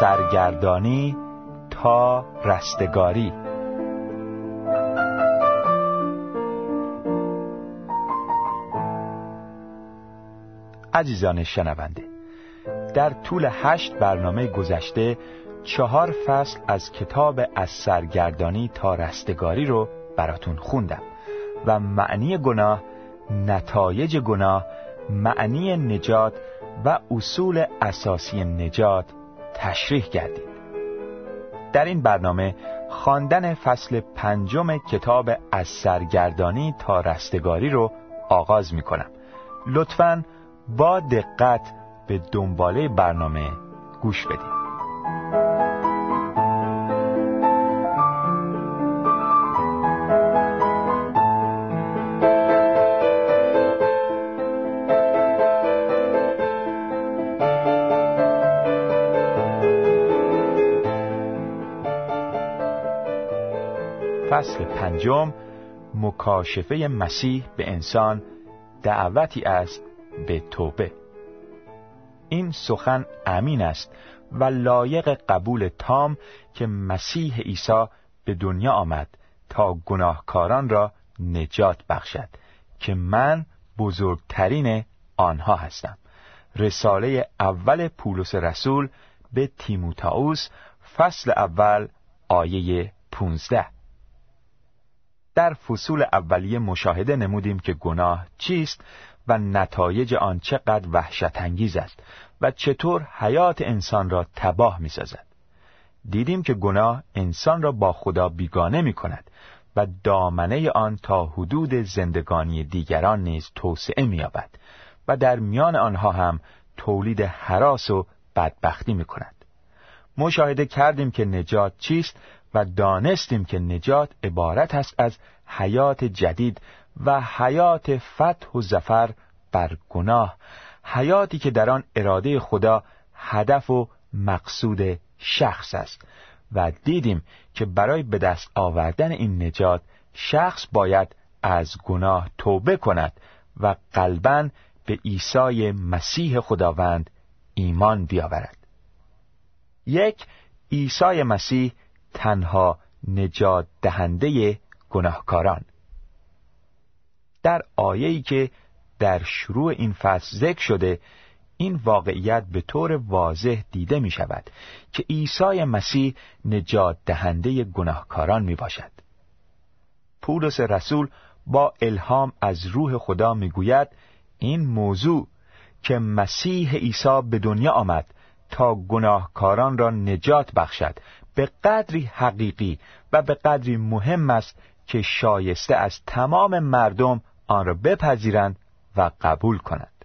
سرگردانی تا رستگاری. عزیزان شنونده در طول هشت برنامه گذشته چهار فصل از کتاب از سرگردانی تا رستگاری رو براتون خوندم و معنی گناه نتایج گناه معنی نجات و اصول اساسی نجات تشریح کردید در این برنامه خواندن فصل پنجم کتاب از سرگردانی تا رستگاری رو آغاز می کنم لطفا با دقت به دنباله برنامه گوش بدید. فصل پنجم مکاشفه مسیح به انسان دعوتی است به توبه. این سخن امین است و لایق قبول تام که مسیح عیسی به دنیا آمد تا گناهکاران را نجات بخشد که من بزرگترین آنها هستم. رساله اول پولس رسول به تیموتائوس فصل اول آیه 15 در فصول اولیه مشاهده نمودیم که گناه چیست و نتایج آن چقدر وحشت انگیز است و چطور حیات انسان را تباه می سازد. دیدیم که گناه انسان را با خدا بیگانه می کند و دامنه آن تا حدود زندگانی دیگران نیز توسعه می یابد و در میان آنها هم تولید حراس و بدبختی می کند. مشاهده کردیم که نجات چیست و دانستیم که نجات عبارت است از حیات جدید و حیات فتح و زفر بر گناه حیاتی که در آن اراده خدا هدف و مقصود شخص است و دیدیم که برای به دست آوردن این نجات شخص باید از گناه توبه کند و قلبا به عیسی مسیح خداوند ایمان بیاورد. یک عیسی مسیح تنها نجات دهنده گناهکاران در آیه‌ای که در شروع این فصل ذکر شده این واقعیت به طور واضح دیده می شود که عیسی مسیح نجات دهنده گناهکاران می باشد. پولس رسول با الهام از روح خدا می گوید این موضوع که مسیح عیسی به دنیا آمد تا گناهکاران را نجات بخشد به قدری حقیقی و به قدری مهم است که شایسته از تمام مردم آن را بپذیرند و قبول کنند.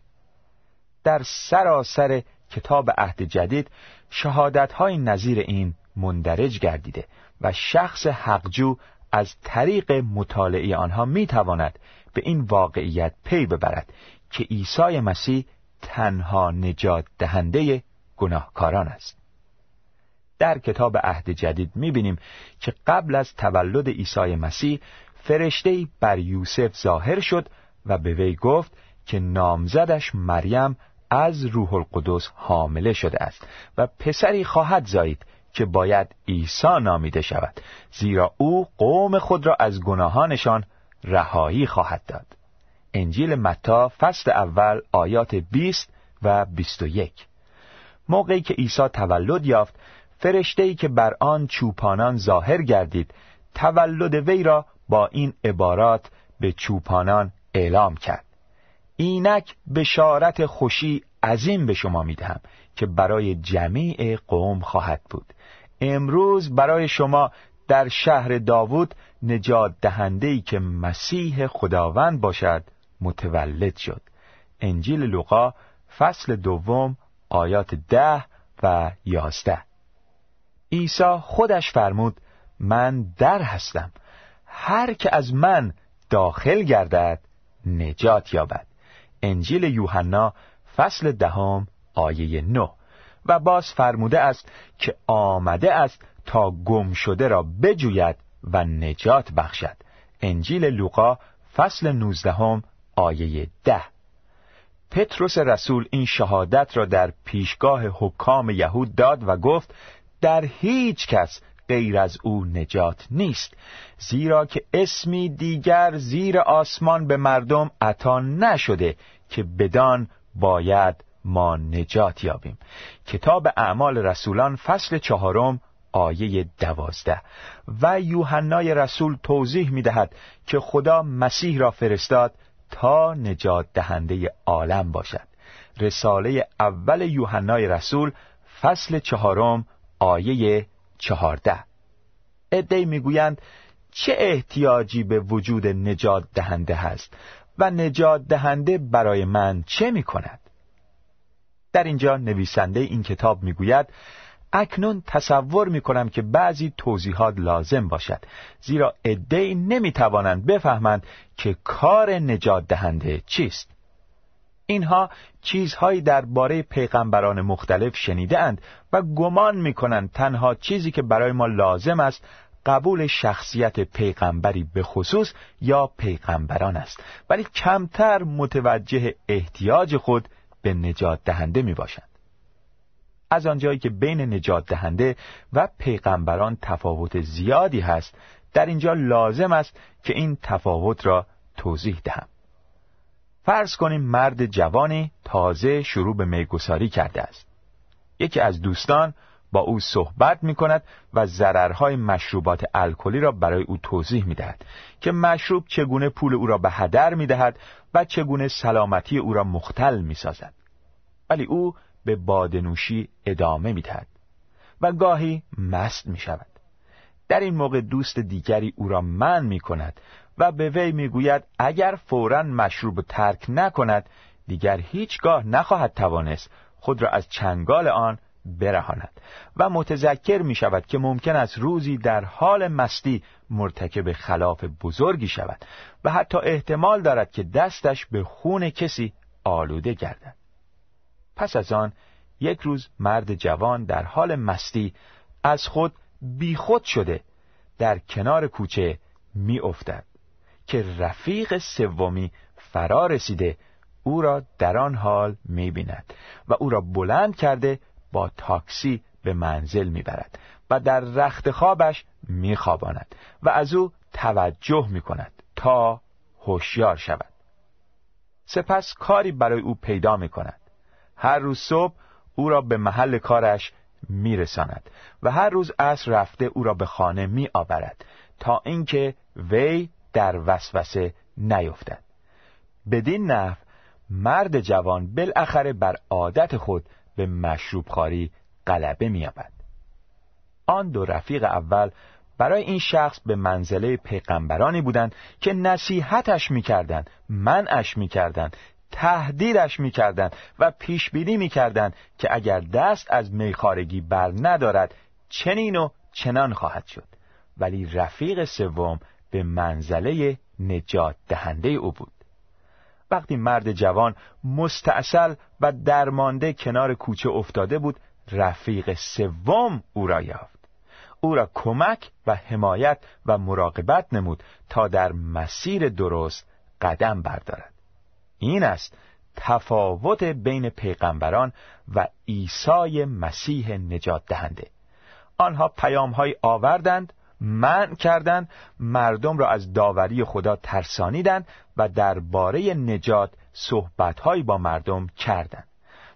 در سراسر کتاب عهد جدید شهادت های نظیر این مندرج گردیده و شخص حقجو از طریق مطالعه آنها می تواند به این واقعیت پی ببرد که عیسی مسیح تنها نجات دهنده گناهکاران است. در کتاب عهد جدید می‌بینیم که قبل از تولد عیسی مسیح فرشته بر یوسف ظاهر شد و به وی گفت که نامزدش مریم از روح القدس حامله شده است و پسری خواهد زایید که باید عیسی نامیده شود زیرا او قوم خود را از گناهانشان رهایی خواهد داد. انجیل متا فصل اول آیات 20 و 21 موقعی که عیسی تولد یافت فرشته که بر آن چوپانان ظاهر گردید تولد وی را با این عبارات به چوپانان اعلام کرد. اینک بشارت خوشی عظیم به شما می‌دهم که برای جمیع قوم خواهد بود. امروز برای شما در شهر داوود نجات دهنده که مسیح خداوند باشد متولد شد. انجیل لوقا فصل دوم آیات ده و یازده. عیسی خودش فرمود من در هستم. هر که از من داخل گردد نجات یابد. انجیل یوحنا فصل دهم آیه 9 و باز فرموده است که آمده است تا گم شده را بجوید و نجات بخشد. انجیل لوقا فصل 19 آیه ده. پتروس رسول این شهادت را در پیشگاه حکام یهود داد و گفت در هیچ کس غیر از او نجات نیست زیرا که اسمی دیگر زیر آسمان به مردم عطا نشده که بدان باید ما نجات یابیم. کتاب اعمال رسولان فصل چهارم آیه دوازده. و یوحنای رسول توضیح می دهد که خدا مسیح را فرستاد تا نجات دهنده عالم باشد. رساله اول یوحنای رسول فصل چهارم آیه چهارده ادهی می‌گویند چه احتیاجی به وجود نجات دهنده هست و نجات دهنده برای من چه می کند؟ در اینجا نویسنده این کتاب می‌گوید اکنون تصور می کنم که بعضی توضیحات لازم باشد زیرا نمی نمی‌توانند بفهمند که کار نجات دهنده چیست اینها چیزهایی درباره پیغمبران مختلف شنیده اند و گمان می کنند تنها چیزی که برای ما لازم است قبول شخصیت پیغمبری به خصوص یا پیغمبران است ولی کمتر متوجه احتیاج خود به نجات دهنده می باشند. از آنجایی که بین نجات دهنده و پیغمبران تفاوت زیادی هست در اینجا لازم است که این تفاوت را توضیح دهم فرض کنیم مرد جوانی تازه شروع به میگساری کرده است یکی از دوستان با او صحبت می کند و ضررهای مشروبات الکلی را برای او توضیح می دهد که مشروب چگونه پول او را به هدر می دهد و چگونه سلامتی او را مختل می سازد. ولی او به بادنوشی ادامه می دهد و گاهی مست می شود. در این موقع دوست دیگری او را من می کند و به وی می گوید اگر فورا مشروب ترک نکند دیگر هیچگاه نخواهد توانست خود را از چنگال آن برهاند. و متذکر می شود که ممکن است روزی در حال مستی مرتکب خلاف بزرگی شود و حتی احتمال دارد که دستش به خون کسی آلوده گردد. پس از آن یک روز مرد جوان در حال مستی از خود بیخود شده در کنار کوچه می افتد که رفیق سومی فرا رسیده او را در آن حال می بیند و او را بلند کرده با تاکسی به منزل می‌برد و در رخت خوابش میخواباند و از او توجه می‌کند تا هوشیار شود. سپس کاری برای او پیدا می‌کند. هر روز صبح او را به محل کارش میرساند و هر روز عصر رفته او را به خانه می آورد تا اینکه وی در وسوسه نیفتد. بدین نحو مرد جوان بالاخره بر عادت خود به مشروب خاری غلبه مییابد. آن دو رفیق اول برای این شخص به منزله پیغمبرانی بودند که نصیحتش می‌کردند منعش می‌کردند تهدیدش می‌کردند و پیش بینی می‌کردند که اگر دست از میخارگی بر ندارد چنین و چنان خواهد شد. ولی رفیق سوم به منزله نجات دهنده او بود. وقتی مرد جوان مستاصل و درمانده کنار کوچه افتاده بود رفیق سوم او را یافت. او را کمک و حمایت و مراقبت نمود تا در مسیر درست قدم بردارد. این است تفاوت بین پیغمبران و عیسی مسیح نجات دهنده. آنها پیام های آوردند منع کردند مردم را از داوری خدا ترسانیدند و درباره نجات صحبتهایی با مردم کردند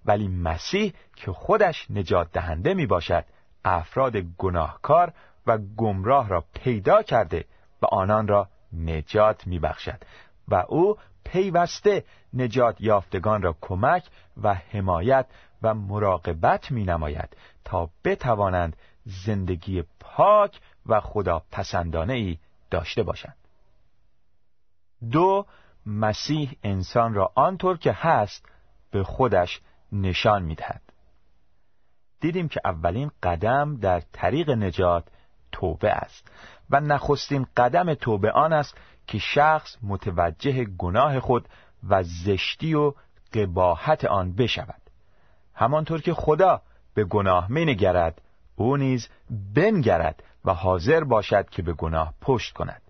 ولی مسیح که خودش نجات دهنده می باشد افراد گناهکار و گمراه را پیدا کرده و آنان را نجات می بخشد و او پیوسته نجات یافتگان را کمک و حمایت و مراقبت می نماید تا بتوانند زندگی پاک و خدا پسندانه ای داشته باشند. دو مسیح انسان را آنطور که هست به خودش نشان می‌دهد. دیدیم که اولین قدم در طریق نجات توبه است و نخستین قدم توبه آن است که شخص متوجه گناه خود و زشتی و قباحت آن بشود. همانطور که خدا به گناه نگرد او نیز بنگرد و حاضر باشد که به گناه پشت کند.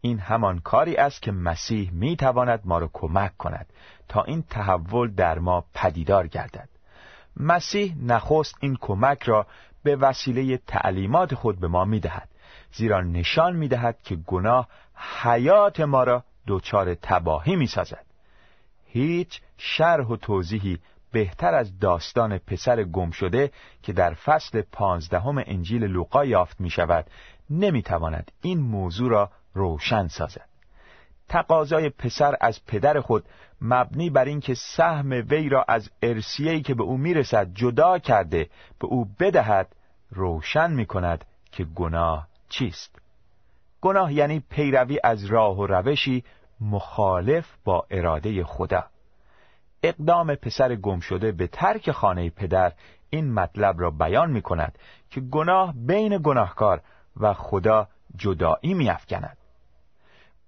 این همان کاری است که مسیح می تواند ما را کمک کند تا این تحول در ما پدیدار گردد. مسیح نخست این کمک را به وسیله تعلیمات خود به ما می دهد زیرا نشان می دهد که گناه حیات ما را دچار تباهی می سازد هیچ شرح و توضیحی بهتر از داستان پسر گم شده که در فصل پانزدهم انجیل لوقا یافت می شود نمی تواند این موضوع را روشن سازد. تقاضای پسر از پدر خود مبنی بر اینکه سهم وی را از ارسیه‌ای که به او می‌رسد جدا کرده به او بدهد روشن می کند که گناه چیست. گناه یعنی پیروی از راه و روشی مخالف با اراده خدا. اقدام پسر گم شده به ترک خانه پدر این مطلب را بیان می کند که گناه بین گناهکار و خدا جدایی می افکند.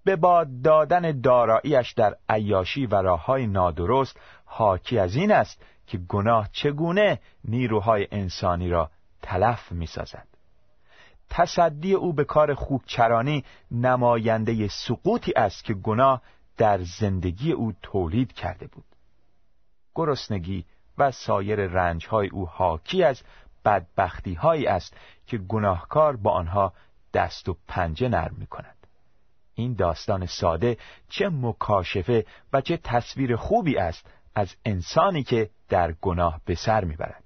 به باد دادن داراییش در عیاشی و راه های نادرست حاکی از این است که گناه چگونه نیروهای انسانی را تلف می سازد. تصدی او به کار خوبچرانی نماینده سقوطی است که گناه در زندگی او تولید کرده بود گرسنگی و سایر رنجهای او حاکی از بدبختی هایی است که گناهکار با آنها دست و پنجه نرم می کند. این داستان ساده چه مکاشفه و چه تصویر خوبی است از انسانی که در گناه به سر می‌برد.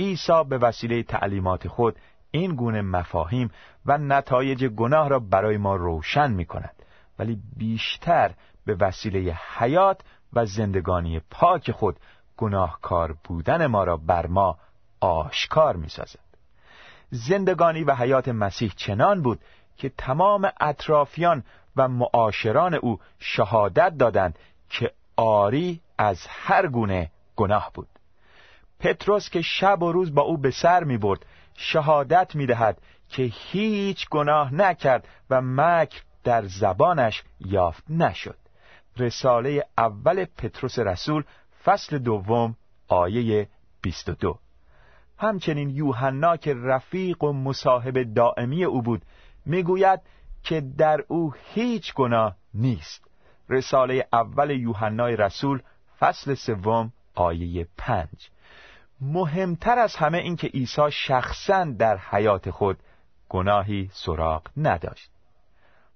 عیسی به وسیله تعلیمات خود این گونه مفاهیم و نتایج گناه را برای ما روشن می کند ولی بیشتر به وسیله حیات و زندگانی پاک خود گناهکار بودن ما را بر ما آشکار می سازد. زندگانی و حیات مسیح چنان بود که تمام اطرافیان و معاشران او شهادت دادند که آری از هر گونه گناه بود پتروس که شب و روز با او به سر می برد شهادت می دهد که هیچ گناه نکرد و مکر در زبانش یافت نشد رساله اول پتروس رسول فصل دوم آیه 22 همچنین یوحنا که رفیق و مصاحب دائمی او بود می‌گوید که در او هیچ گناه نیست. رساله اول یوحنای رسول فصل سوم آیه پنج. مهمتر از همه این که عیسی شخصا در حیات خود گناهی سراغ نداشت.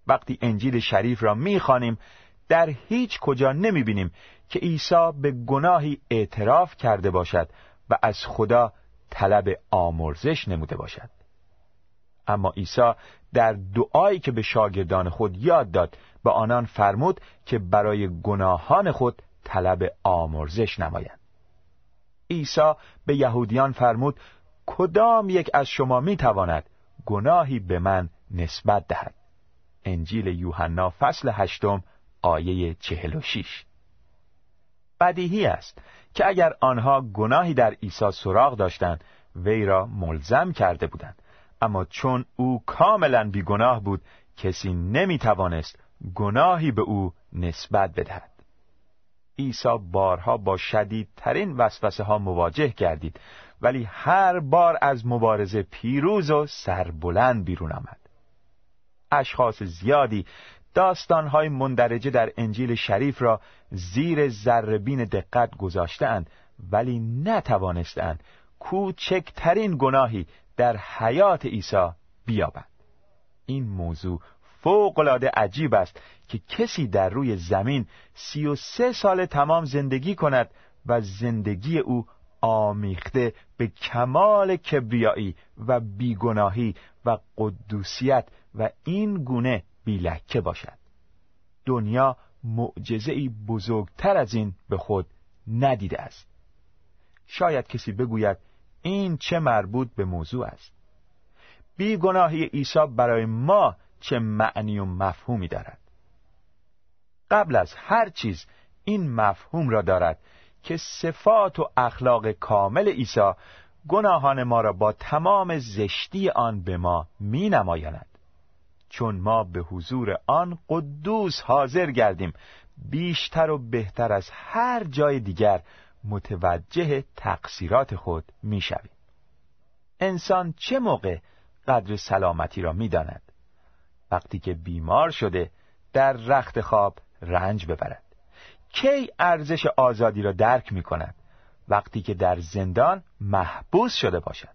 وقتی انجیل شریف را می‌خوانیم در هیچ کجا نمی‌بینیم که عیسی به گناهی اعتراف کرده باشد و از خدا طلب آمرزش نموده باشد. اما عیسی در دعایی که به شاگردان خود یاد داد به آنان فرمود که برای گناهان خود طلب آمرزش نمایند عیسی به یهودیان فرمود کدام یک از شما می تواند گناهی به من نسبت دهد؟ انجیل یوحنا فصل هشتم آیه چهل و شیش. بدیهی است که اگر آنها گناهی در عیسی سراغ داشتند وی را ملزم کرده بودند. اما چون او کاملا بیگناه بود کسی نمی توانست گناهی به او نسبت بدهد. عیسی بارها با شدیدترین وسوسه ها مواجه گردید ولی هر بار از مبارزه پیروز و سربلند بیرون آمد. اشخاص زیادی داستانهای مندرجه در انجیل شریف را زیر ذربین دقت گذاشتهاند ولی نتوانستند کوچکترین گناهی در حیات عیسی بیابند. این موضوع فوقالعاده عجیب است که کسی در روی زمین سی و سه سال تمام زندگی کند و زندگی او آمیخته به کمال کبریایی و بیگناهی و قدوسیت و این گونه بیلکه باشد. دنیا معجزه بزرگتر از این به خود ندیده است. شاید کسی بگوید این چه مربوط به موضوع است. بیگناهی عیسی برای ما چه معنی و مفهومی دارد؟ قبل از هر چیز این مفهوم را دارد که صفات و اخلاق کامل عیسی گناهان ما را با تمام زشتی آن به ما می نمایاند چون ما به حضور آن قدوس حاضر گردیم بیشتر و بهتر از هر جای دیگر متوجه تقصیرات خود می انسان چه موقع قدر سلامتی را می داند؟ وقتی که بیمار شده در رخت خواب رنج ببرد. کی ارزش آزادی را درک می کند وقتی که در زندان محبوس شده باشد.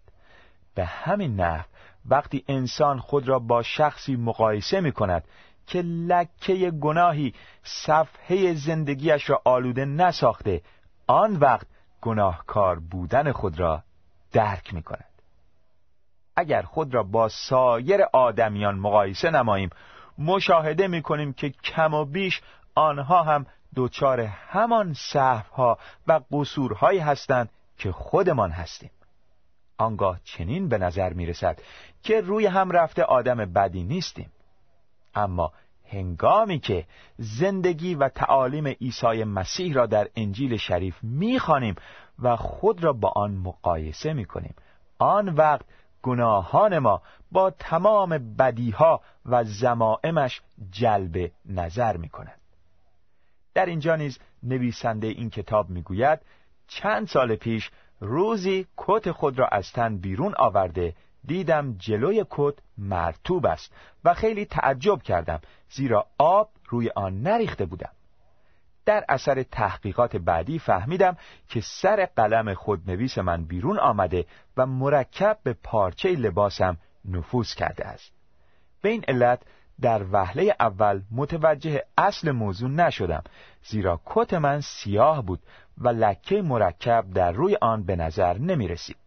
به همین نحو وقتی انسان خود را با شخصی مقایسه می کند که لکه گناهی صفحه زندگیش را آلوده نساخته آن وقت گناهکار بودن خود را درک می کند اگر خود را با سایر آدمیان مقایسه نماییم مشاهده می کنیم که کم و بیش آنها هم دچار همان صحفها و قصورهایی هستند که خودمان هستیم. آنگاه چنین به نظر می رسد که روی هم رفته آدم بدی نیستیم. اما هنگامی که زندگی و تعالیم عیسی مسیح را در انجیل شریف می‌خوانیم و خود را با آن مقایسه می‌کنیم آن وقت گناهان ما با تمام بدیها و زمائمش جلب نظر می‌کند در اینجا نیز نویسنده این کتاب می‌گوید چند سال پیش روزی کت خود را از تن بیرون آورده دیدم جلوی کت مرتوب است و خیلی تعجب کردم زیرا آب روی آن نریخته بودم. در اثر تحقیقات بعدی فهمیدم که سر قلم خودنویس من بیرون آمده و مرکب به پارچه لباسم نفوذ کرده است. به این علت در وهله اول متوجه اصل موضوع نشدم زیرا کت من سیاه بود و لکه مرکب در روی آن به نظر نمی رسید.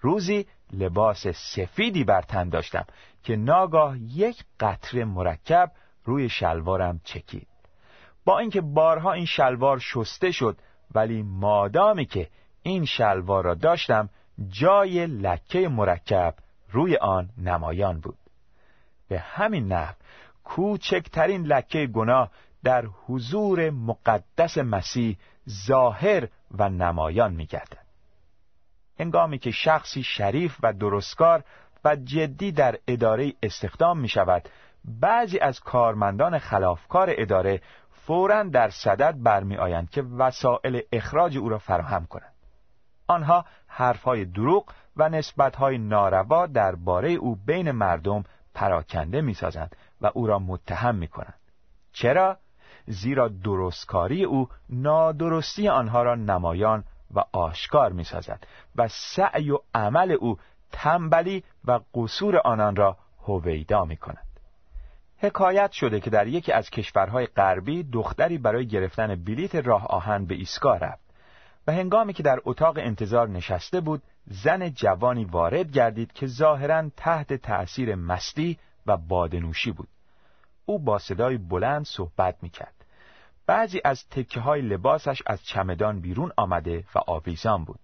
روزی لباس سفیدی بر تن داشتم که ناگاه یک قطره مرکب روی شلوارم چکید با اینکه بارها این شلوار شسته شد ولی مادامی که این شلوار را داشتم جای لکه مرکب روی آن نمایان بود به همین نحو کوچکترین لکه گناه در حضور مقدس مسیح ظاهر و نمایان می گردد. هنگامی که شخصی شریف و درستکار و جدی در اداره استخدام می شود بعضی از کارمندان خلافکار اداره فورا در صدد برمی آیند که وسایل اخراج او را فراهم کنند آنها حرفهای دروغ و نسبتهای ناروا درباره او بین مردم پراکنده می‌سازند و او را متهم می کنند چرا؟ زیرا درستکاری او نادرستی آنها را نمایان و آشکار می سازد و سعی و عمل او تنبلی و قصور آنان را هویدا می کند. حکایت شده که در یکی از کشورهای غربی دختری برای گرفتن بلیت راه آهن به ایستگاه رفت. و هنگامی که در اتاق انتظار نشسته بود زن جوانی وارد گردید که ظاهرا تحت تأثیر مستی و بادنوشی بود او با صدای بلند صحبت می کرد. بعضی از تکه های لباسش از چمدان بیرون آمده و آویزان بود.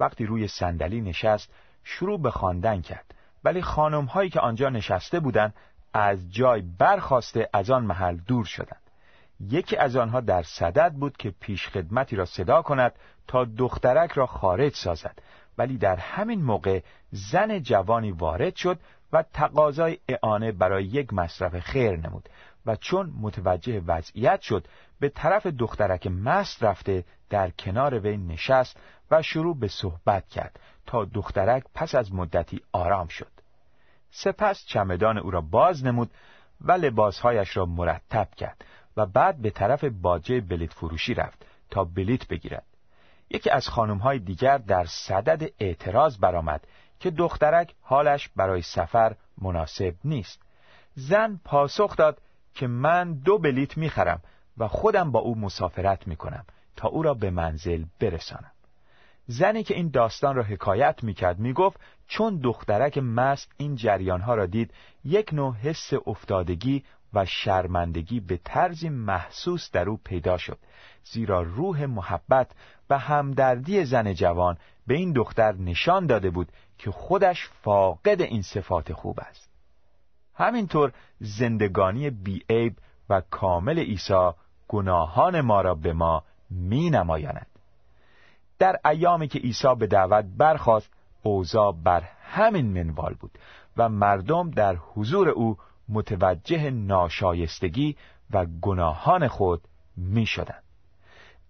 وقتی روی صندلی نشست شروع به خواندن کرد ولی خانم هایی که آنجا نشسته بودند از جای برخواسته از آن محل دور شدند. یکی از آنها در صدد بود که پیش خدمتی را صدا کند تا دخترک را خارج سازد. ولی در همین موقع زن جوانی وارد شد و تقاضای اعانه برای یک مصرف خیر نمود و چون متوجه وضعیت شد به طرف دخترک مست رفته در کنار وی نشست و شروع به صحبت کرد تا دخترک پس از مدتی آرام شد. سپس چمدان او را باز نمود و لباسهایش را مرتب کرد. و بعد به طرف باجه بلیت فروشی رفت تا بلیت بگیرد. یکی از خانمهای دیگر در صدد اعتراض برآمد که دخترک حالش برای سفر مناسب نیست. زن پاسخ داد که من دو بلیت می‌خرم و خودم با او مسافرت می‌کنم تا او را به منزل برسانم. زنی که این داستان را حکایت می‌کرد می‌گفت چون دخترک مست این جریانها را دید یک نوع حس افتادگی و شرمندگی به طرزی محسوس در او پیدا شد زیرا روح محبت و همدردی زن جوان به این دختر نشان داده بود که خودش فاقد این صفات خوب است همینطور زندگانی بیعیب و کامل عیسی گناهان ما را به ما می نمایاند. در ایامی که عیسی به دعوت برخواست اوضاع بر همین منوال بود و مردم در حضور او متوجه ناشایستگی و گناهان خود می شدند.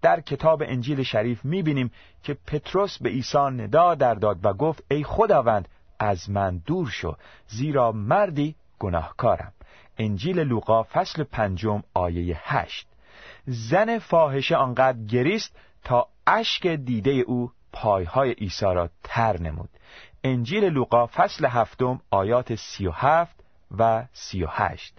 در کتاب انجیل شریف می بینیم که پتروس به عیسی ندا در داد و گفت ای خداوند از من دور شو زیرا مردی گناهکارم. انجیل لوقا فصل پنجم آیه هشت. زن فاحشه آنقدر گریست تا اشک دیده او پایهای عیسی را تر نمود. انجیل لوقا فصل هفتم آیات سی و هفت و سی و هشت.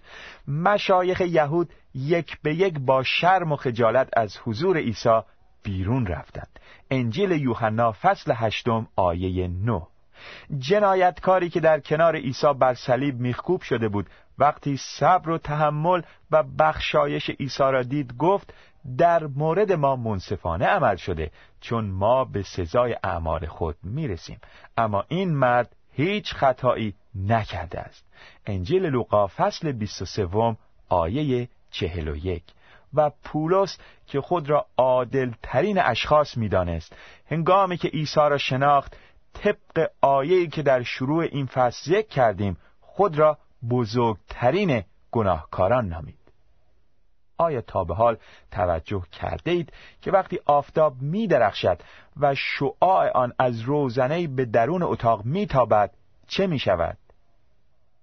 مشایخ یهود یک به یک با شرم و خجالت از حضور عیسی بیرون رفتند. انجیل یوحنا فصل هشتم آیه نو جنایتکاری که در کنار عیسی بر صلیب میخکوب شده بود وقتی صبر و تحمل و بخشایش عیسی را دید گفت در مورد ما منصفانه عمل شده چون ما به سزای اعمال خود می‌رسیم. اما این مرد هیچ خطایی نکرده است. انجیل لوقا فصل 23 آیه 41 و پولس که خود را عادل ترین اشخاص می‌دانست هنگامی که عیسی را شناخت طبق آیه‌ای که در شروع این فصل ذکر کردیم خود را بزرگترین گناهکاران نامید. آیا تا به حال توجه کرده اید که وقتی آفتاب می درخشد و شعاع آن از روزنه به درون اتاق می تابد چه می شود؟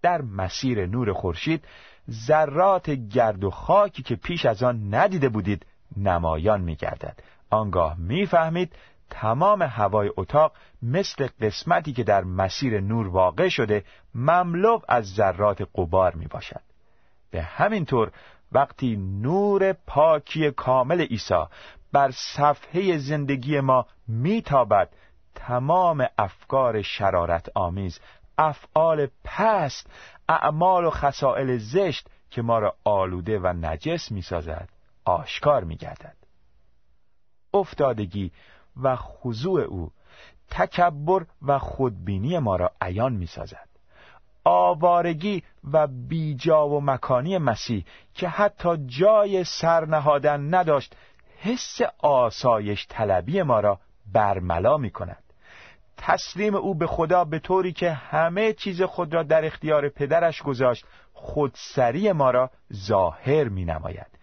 در مسیر نور خورشید ذرات گرد و خاکی که پیش از آن ندیده بودید نمایان می گردد آنگاه می‌فهمید تمام هوای اتاق مثل قسمتی که در مسیر نور واقع شده مملو از ذرات قبار می باشد به همین طور وقتی نور پاکی کامل عیسی بر صفحه زندگی ما میتابد تمام افکار شرارت آمیز افعال پست اعمال و خسائل زشت که ما را آلوده و نجس می‌سازد آشکار میگردد. افتادگی و خضوع او تکبر و خودبینی ما را عیان می‌سازد. آوارگی و بیجا و مکانی مسیح که حتی جای سرنهادن نداشت حس آسایش طلبی ما را برملا می کند تسلیم او به خدا به طوری که همه چیز خود را در اختیار پدرش گذاشت خودسری ما را ظاهر می نماید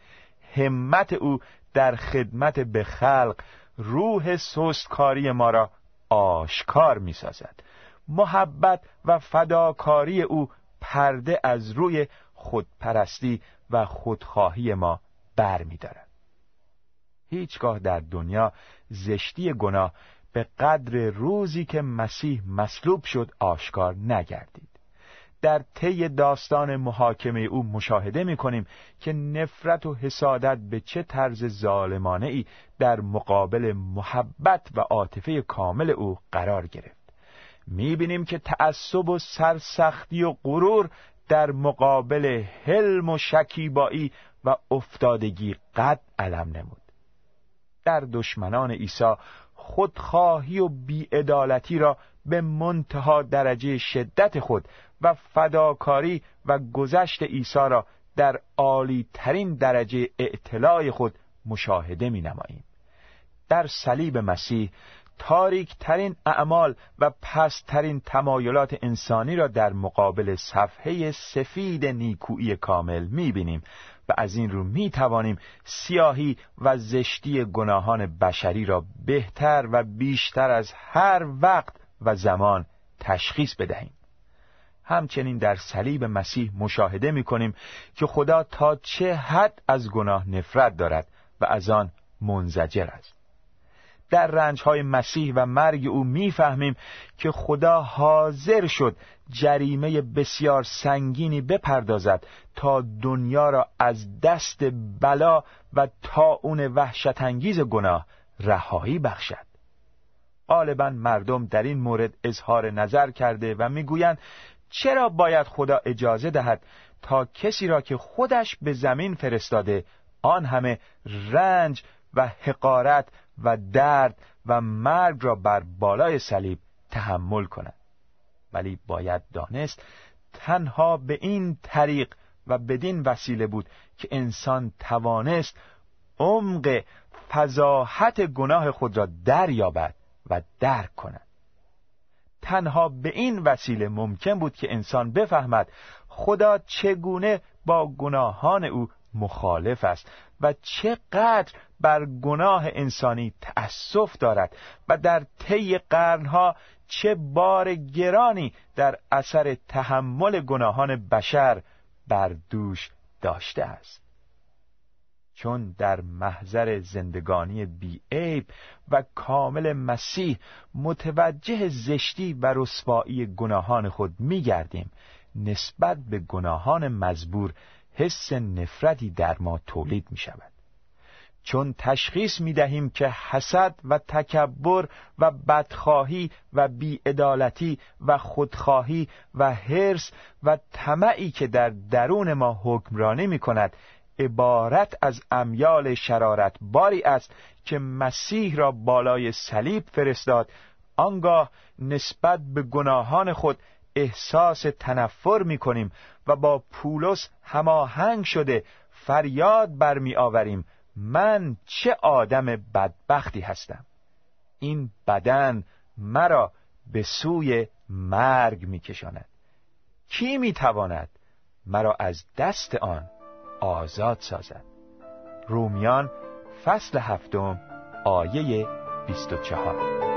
همت او در خدمت به خلق روح سستکاری ما را آشکار می سازد محبت و فداکاری او پرده از روی خودپرستی و خودخواهی ما بر می دارد. هیچگاه در دنیا زشتی گناه به قدر روزی که مسیح مصلوب شد آشکار نگردید. در طی داستان محاکمه او مشاهده می کنیم که نفرت و حسادت به چه طرز ظالمانه ای در مقابل محبت و عاطفه کامل او قرار گرفت. می بینیم که تعصب و سرسختی و غرور در مقابل حلم و شکیبایی و افتادگی قد علم نمود. در دشمنان عیسی خودخواهی و بیعدالتی را به منتها درجه شدت خود و فداکاری و گذشت عیسی را در عالی ترین درجه اعتلاع خود مشاهده می نماییم. در صلیب مسیح تاریک ترین اعمال و پسترین تمایلات انسانی را در مقابل صفحه سفید نیکویی کامل می بینیم و از این رو می توانیم سیاهی و زشتی گناهان بشری را بهتر و بیشتر از هر وقت و زمان تشخیص بدهیم. همچنین در صلیب مسیح مشاهده می کنیم که خدا تا چه حد از گناه نفرت دارد و از آن منزجر است. در رنجهای مسیح و مرگ او می‌فهمیم که خدا حاضر شد جریمه بسیار سنگینی بپردازد تا دنیا را از دست بلا و اون وحشتانگیز گناه رهایی بخشد. غالبا مردم در این مورد اظهار نظر کرده و می‌گویند چرا باید خدا اجازه دهد تا کسی را که خودش به زمین فرستاده آن همه رنج و حقارت و درد و مرگ را بر بالای صلیب تحمل کند؟ ولی باید دانست تنها به این طریق و بدین وسیله بود که انسان توانست عمق فضاحت گناه خود را دریابد و درک کند. تنها به این وسیله ممکن بود که انسان بفهمد خدا چگونه با گناهان او مخالف است و چقدر بر گناه انسانی تأسف دارد و در طی قرنها چه بار گرانی در اثر تحمل گناهان بشر بر دوش داشته است. چون در محضر زندگانی بیعیب و کامل مسیح متوجه زشتی و رسوایی گناهان خود میگردیم نسبت به گناهان مزبور حس نفرتی در ما تولید می شود. چون تشخیص می دهیم که حسد و تکبر و بدخواهی و بیعدالتی و خودخواهی و حرس و طمعی که در درون ما حکمرانی می کند عبارت از امیال شرارت باری است که مسیح را بالای صلیب فرستاد. آنگاه نسبت به گناهان خود احساس تنفر می کنیم و با پولس هماهنگ شده فریاد برمی آوریم من چه آدم بدبختی هستم؟ این بدن مرا به سوی مرگ می کشاند کی می تواند مرا از دست آن آزاد سازد؟ رومیان فصل هفتم آیه 24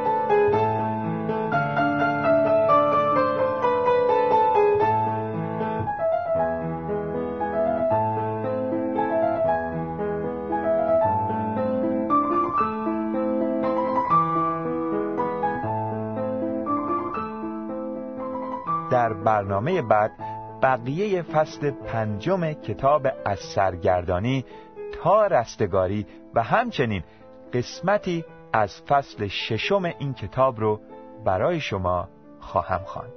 برنامه بعد بقیه فصل پنجم کتاب از سرگردانی تا رستگاری و همچنین قسمتی از فصل ششم این کتاب رو برای شما خواهم خواند.